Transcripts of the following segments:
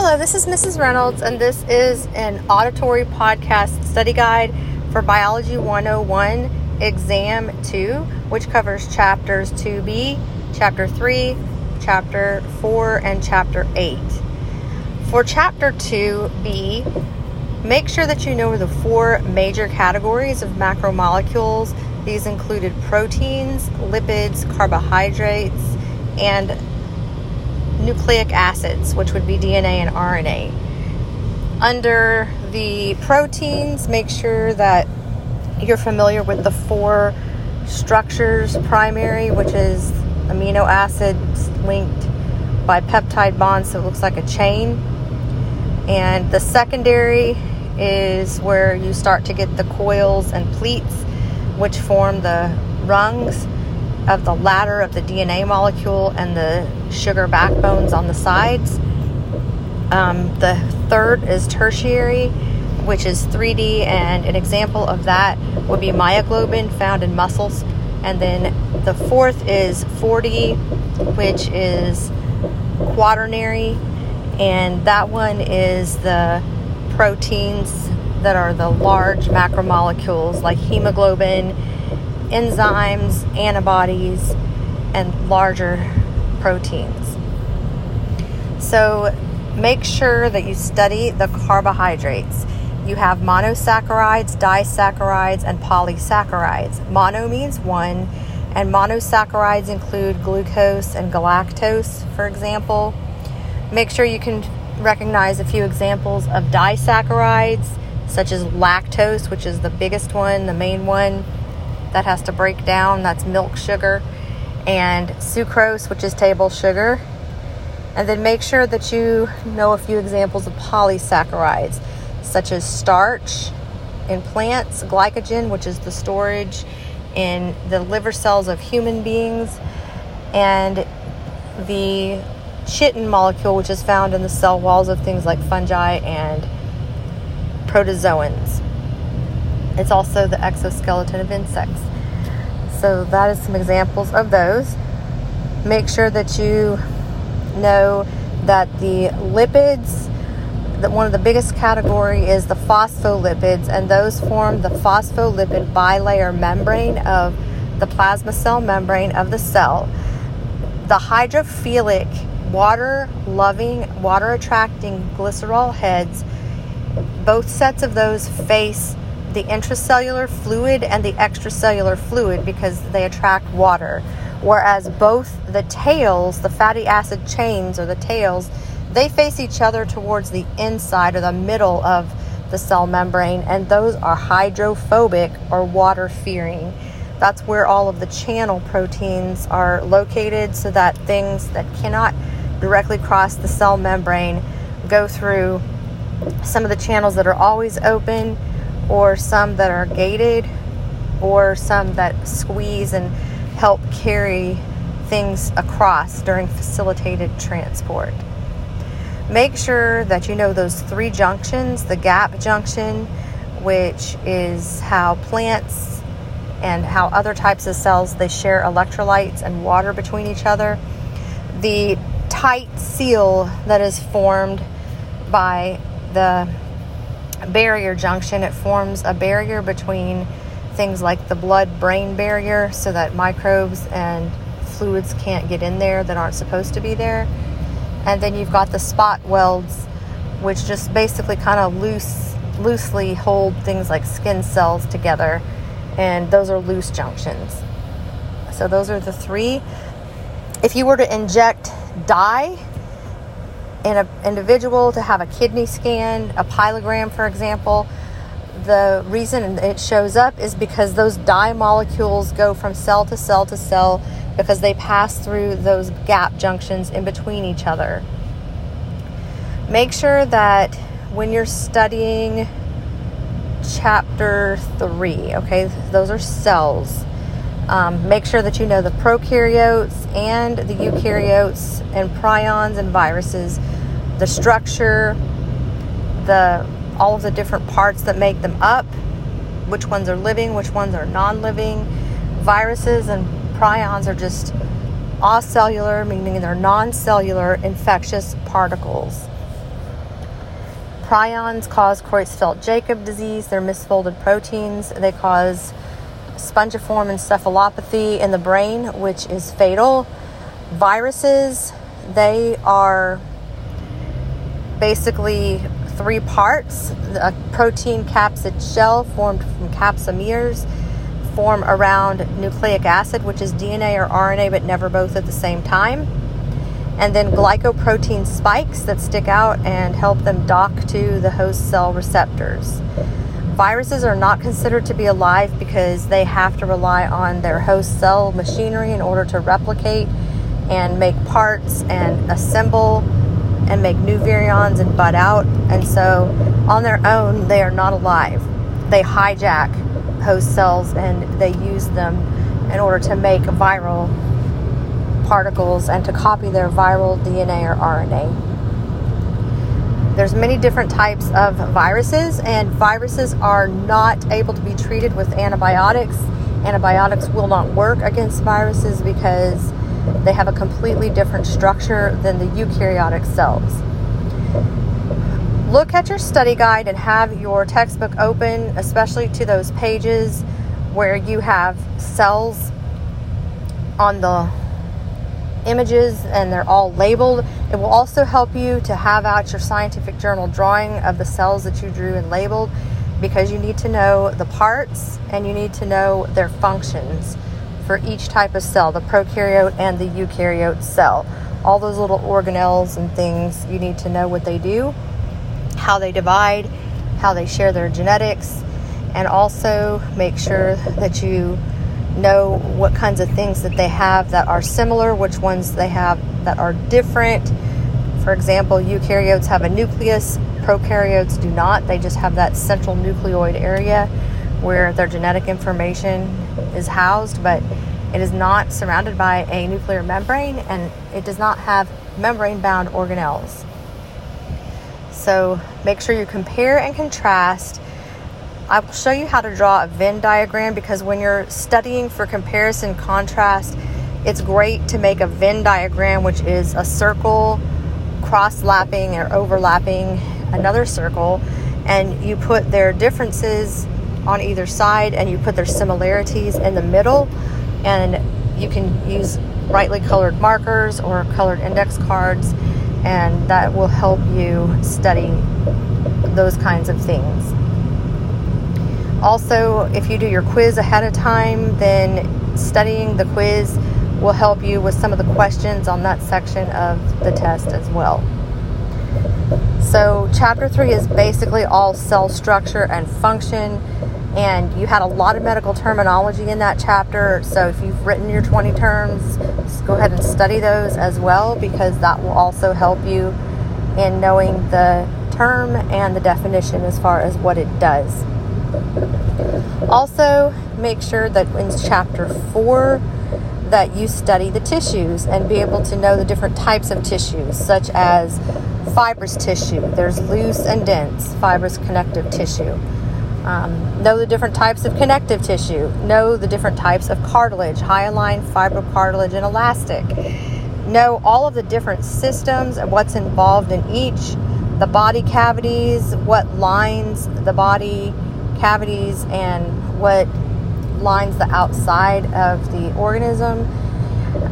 Hello, this is Mrs. Reynolds, and this is an auditory podcast study guide for Biology 101 Exam 2, which covers chapters 2b, chapter 3, chapter 4, and chapter 8. For chapter 2b, make sure that you know the four major categories of macromolecules. These included proteins, lipids, carbohydrates, and nucleic acids, which would be DNA and RNA. Under the proteins, make sure that you're familiar with the four structures primary, which is amino acids linked by peptide bonds, so it looks like a chain. And the secondary is where you start to get the coils and pleats, which form the rungs of the ladder of the DNA molecule and the sugar backbones on the sides. Um, the third is tertiary, which is 3D, and an example of that would be myoglobin found in muscles. And then the fourth is 4D, which is quaternary, and that one is the proteins that are the large macromolecules like hemoglobin enzymes, antibodies, and larger proteins. So make sure that you study the carbohydrates. You have monosaccharides, disaccharides, and polysaccharides. Mono means one, and monosaccharides include glucose and galactose, for example. Make sure you can recognize a few examples of disaccharides, such as lactose, which is the biggest one, the main one that has to break down. That's milk sugar. And sucrose, which is table sugar. And then make sure that you know a few examples of polysaccharides, such as starch in plants, glycogen, which is the storage in the liver cells of human beings, and the chitin molecule, which is found in the cell walls of things like fungi and protozoans. It's also the exoskeleton of insects. So, that is some examples of those. Make sure that you know that the lipids, that one of the biggest category is the phospholipids, and those form the phospholipid bilayer membrane of the plasma cell membrane of the cell. The hydrophilic, water loving, water attracting glycerol heads, both sets of those face the intracellular fluid and the extracellular fluid because they attract water. Whereas both the tails, the fatty acid chains or the tails, they face each other towards the inside or the middle of the cell membrane, and those are hydrophobic or water fearing. That's where all of the channel proteins are located so that things that cannot directly cross the cell membrane go through some of the channels that are always open or some that are gated, or some that squeeze and help carry things across during facilitated transport. Make sure that you know those three junctions the gap junction, which is how plants and how other types of cells they share electrolytes and water between each other. The tight seal that is formed by the barrier junction, it forms a barrier between things like the blood brain barrier so that microbes and fluids can't get in there that aren't supposed to be there. And then you've got the spot welds, which just basically kind of loose, loosely hold things like skin cells together, and those are loose junctions. So those are the three. If you were to inject dye an individual to have a kidney scan, a pyelogram, for example, the reason it shows up is because those dye molecules go from cell to cell to cell because they pass through those gap junctions in between each other. Make sure that when you're studying chapter three, okay, those are cells. Um, make sure that you know the prokaryotes and the eukaryotes and prions and viruses, the structure, the all of the different parts that make them up, which ones are living, which ones are non-living. Viruses and prions are just acellular, meaning they're non-cellular infectious particles. prions cause Creutzfeldt-Jakob disease. They're misfolded proteins. They cause spongiform encephalopathy in the brain, which is fatal. Viruses, they are basically three parts. A protein capsid shell formed from capsomeres form around nucleic acid, which is DNA or RNA, but never both at the same time. And then glycoprotein spikes that stick out and help them dock to the host cell receptors. Viruses are not considered to be alive because they have to rely on their host cell machinery in order to replicate and make parts and assemble and make new virions and bud out. And so, on their own, they are not alive. They hijack host cells and they use them in order to make viral particles and to copy their viral DNA or RNA. There's many different types of viruses and viruses are not able to be treated with antibiotics. Antibiotics will not work against viruses because they have a completely different structure than the eukaryotic cells look at your study guide and have your textbook open, especially to those pages where you have cells on the images and they're all labeled. It will also help you to have out your scientific journal drawing of the cells that you drew and labeled because you need to know the parts and you need to know their functions for each type of cell, the prokaryote and the eukaryote cell. All those little organelles and things, you need to know what they do how they divide, how they share their genetics, and also make sure that you know what kinds of things that they have that are similar, which ones they have that are different. For example, eukaryotes have a nucleus, prokaryotes do not. They just have that central nucleoid area where their genetic information is housed, but it is not surrounded by a nuclear membrane and it does not have membrane bound organelles. So make sure you compare and contrast. I will show you how to draw a Venn diagram because when you're studying for comparison contrast, it's great to make a Venn diagram, which is a circle cross lapping or overlapping another circle, and you put their differences on either side and you put their similarities in the middle, and you can use brightly colored markers or colored index cards and that will help you study those kinds of things. Also, if you do your quiz ahead of time, then studying the quiz will help you with some of the questions on that section of the test as well. So, chapter three is basically all cell structure and function and you had a lot of medical terminology in that chapter. So if you've written your 20 terms, go ahead and study those as well because that will also help you in knowing the term and the definition as far as what it does. Also, make sure that in chapter 4 that you study the tissues and be able to know the different types of tissues such as fibrous tissue. There's loose and dense fibrous connective tissue um, know the different types of connective tissue. Know the different types of cartilage, hyaline, fibrocartilage, and elastic. Know all of the different systems and what's involved in each. The body cavities, what lines the body cavities, and what lines the outside of the organism.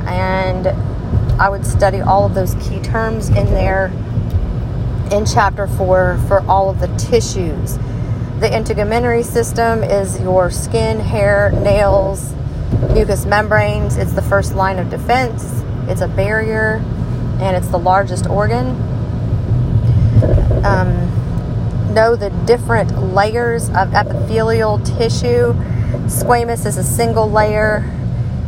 And I would study all of those key terms in there in chapter four for all of the tissues the integumentary system is your skin, hair, nails, mucous membranes. It's the first line of defense, it's a barrier, and it's the largest organ. Um, know the different layers of epithelial tissue. Squamous is a single layer,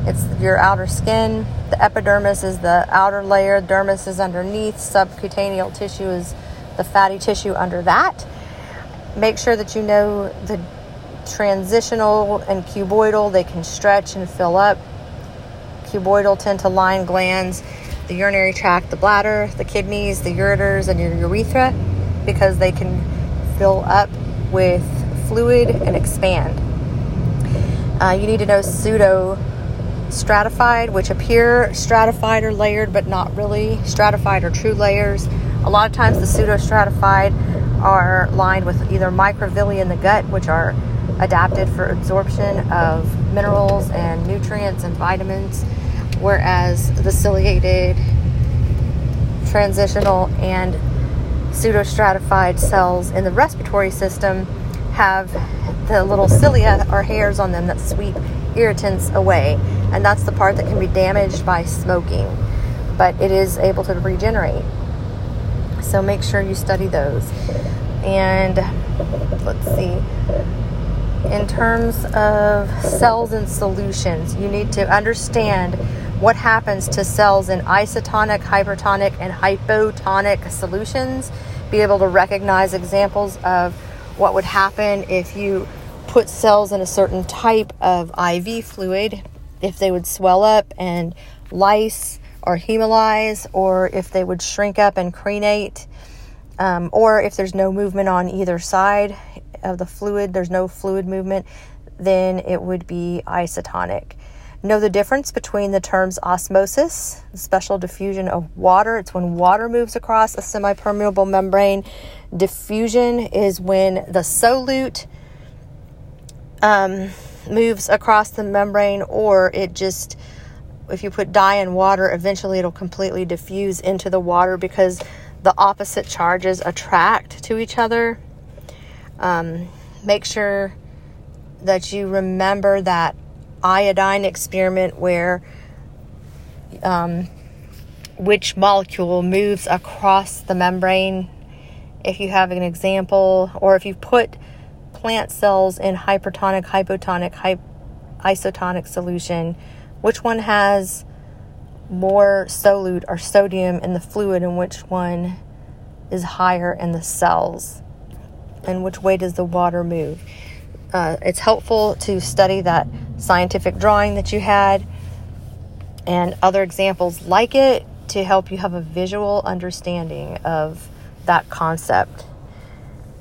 it's your outer skin. The epidermis is the outer layer, dermis is underneath, subcutaneous tissue is the fatty tissue under that Make sure that you know the transitional and cuboidal, they can stretch and fill up. Cuboidal tend to line glands, the urinary tract, the bladder, the kidneys, the ureters, and your urethra because they can fill up with fluid and expand. Uh, you need to know pseudo stratified, which appear stratified or layered, but not really stratified or true layers. A lot of times, the pseudo stratified are lined with either microvilli in the gut, which are adapted for absorption of minerals and nutrients and vitamins, whereas the ciliated, transitional, and pseudostratified cells in the respiratory system have the little cilia or hairs on them that sweep irritants away, and that's the part that can be damaged by smoking, but it is able to regenerate. So make sure you study those. And let's see. In terms of cells and solutions, you need to understand what happens to cells in isotonic, hypertonic, and hypotonic solutions. Be able to recognize examples of what would happen if you put cells in a certain type of IV fluid, if they would swell up and lyse or hemolyze, or if they would shrink up and crenate, um, or if there's no movement on either side of the fluid, there's no fluid movement, then it would be isotonic. Know the difference between the terms osmosis, special diffusion of water. It's when water moves across a semi permeable membrane. Diffusion is when the solute um, moves across the membrane, or it just if you put dye in water, eventually it'll completely diffuse into the water because the opposite charges attract to each other. Um, make sure that you remember that iodine experiment where um, which molecule moves across the membrane. If you have an example, or if you put plant cells in hypertonic, hypotonic, hy- isotonic solution, which one has more solute or sodium in the fluid and which one is higher in the cells and which way does the water move uh, it's helpful to study that scientific drawing that you had and other examples like it to help you have a visual understanding of that concept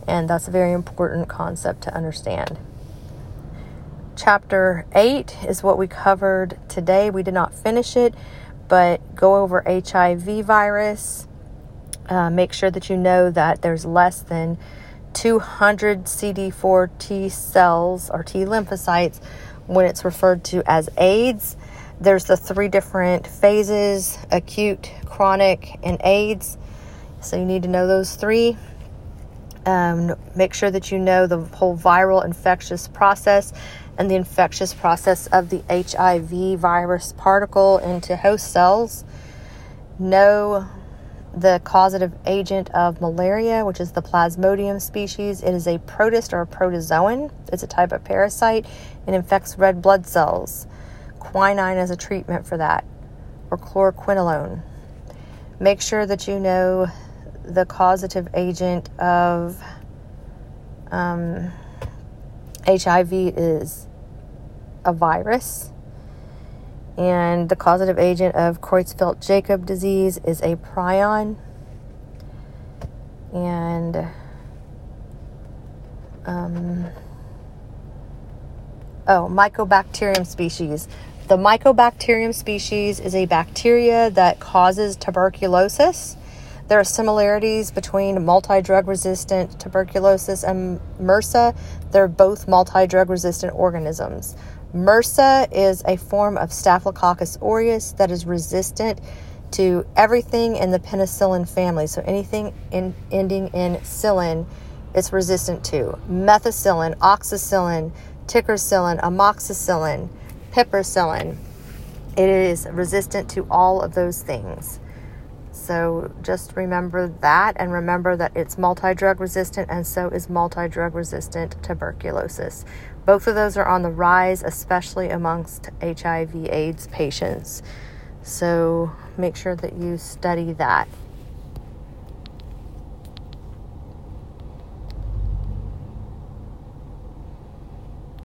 and that's a very important concept to understand chapter 8 is what we covered today. We did not finish it, but go over HIV virus. Uh, make sure that you know that there's less than 200 CD4 T cells or T lymphocytes when it's referred to as AIDS. There's the three different phases acute, chronic, and AIDS. So you need to know those three. Um, make sure that you know the whole viral infectious process and the infectious process of the HIV virus particle into host cells. Know the causative agent of malaria, which is the Plasmodium species. It is a protist or a protozoan. It's a type of parasite. It infects red blood cells. Quinine is a treatment for that, or chloroquinolone. Make sure that you know the causative agent of um, HIV is a virus. And the causative agent of Creutzfeldt Jakob disease is a prion. And um, oh, Mycobacterium species. The Mycobacterium species is a bacteria that causes tuberculosis. There are similarities between multi drug resistant tuberculosis and MRSA. They're both multi drug resistant organisms. MRSA is a form of Staphylococcus aureus that is resistant to everything in the penicillin family. So anything in, ending in cillin, it's resistant to. Methicillin, oxacillin, ticarcillin, amoxicillin, piperacillin. It is resistant to all of those things. So just remember that and remember that it's multi drug resistant and so is multi drug resistant tuberculosis. Both of those are on the rise, especially amongst HIV AIDS patients. So make sure that you study that.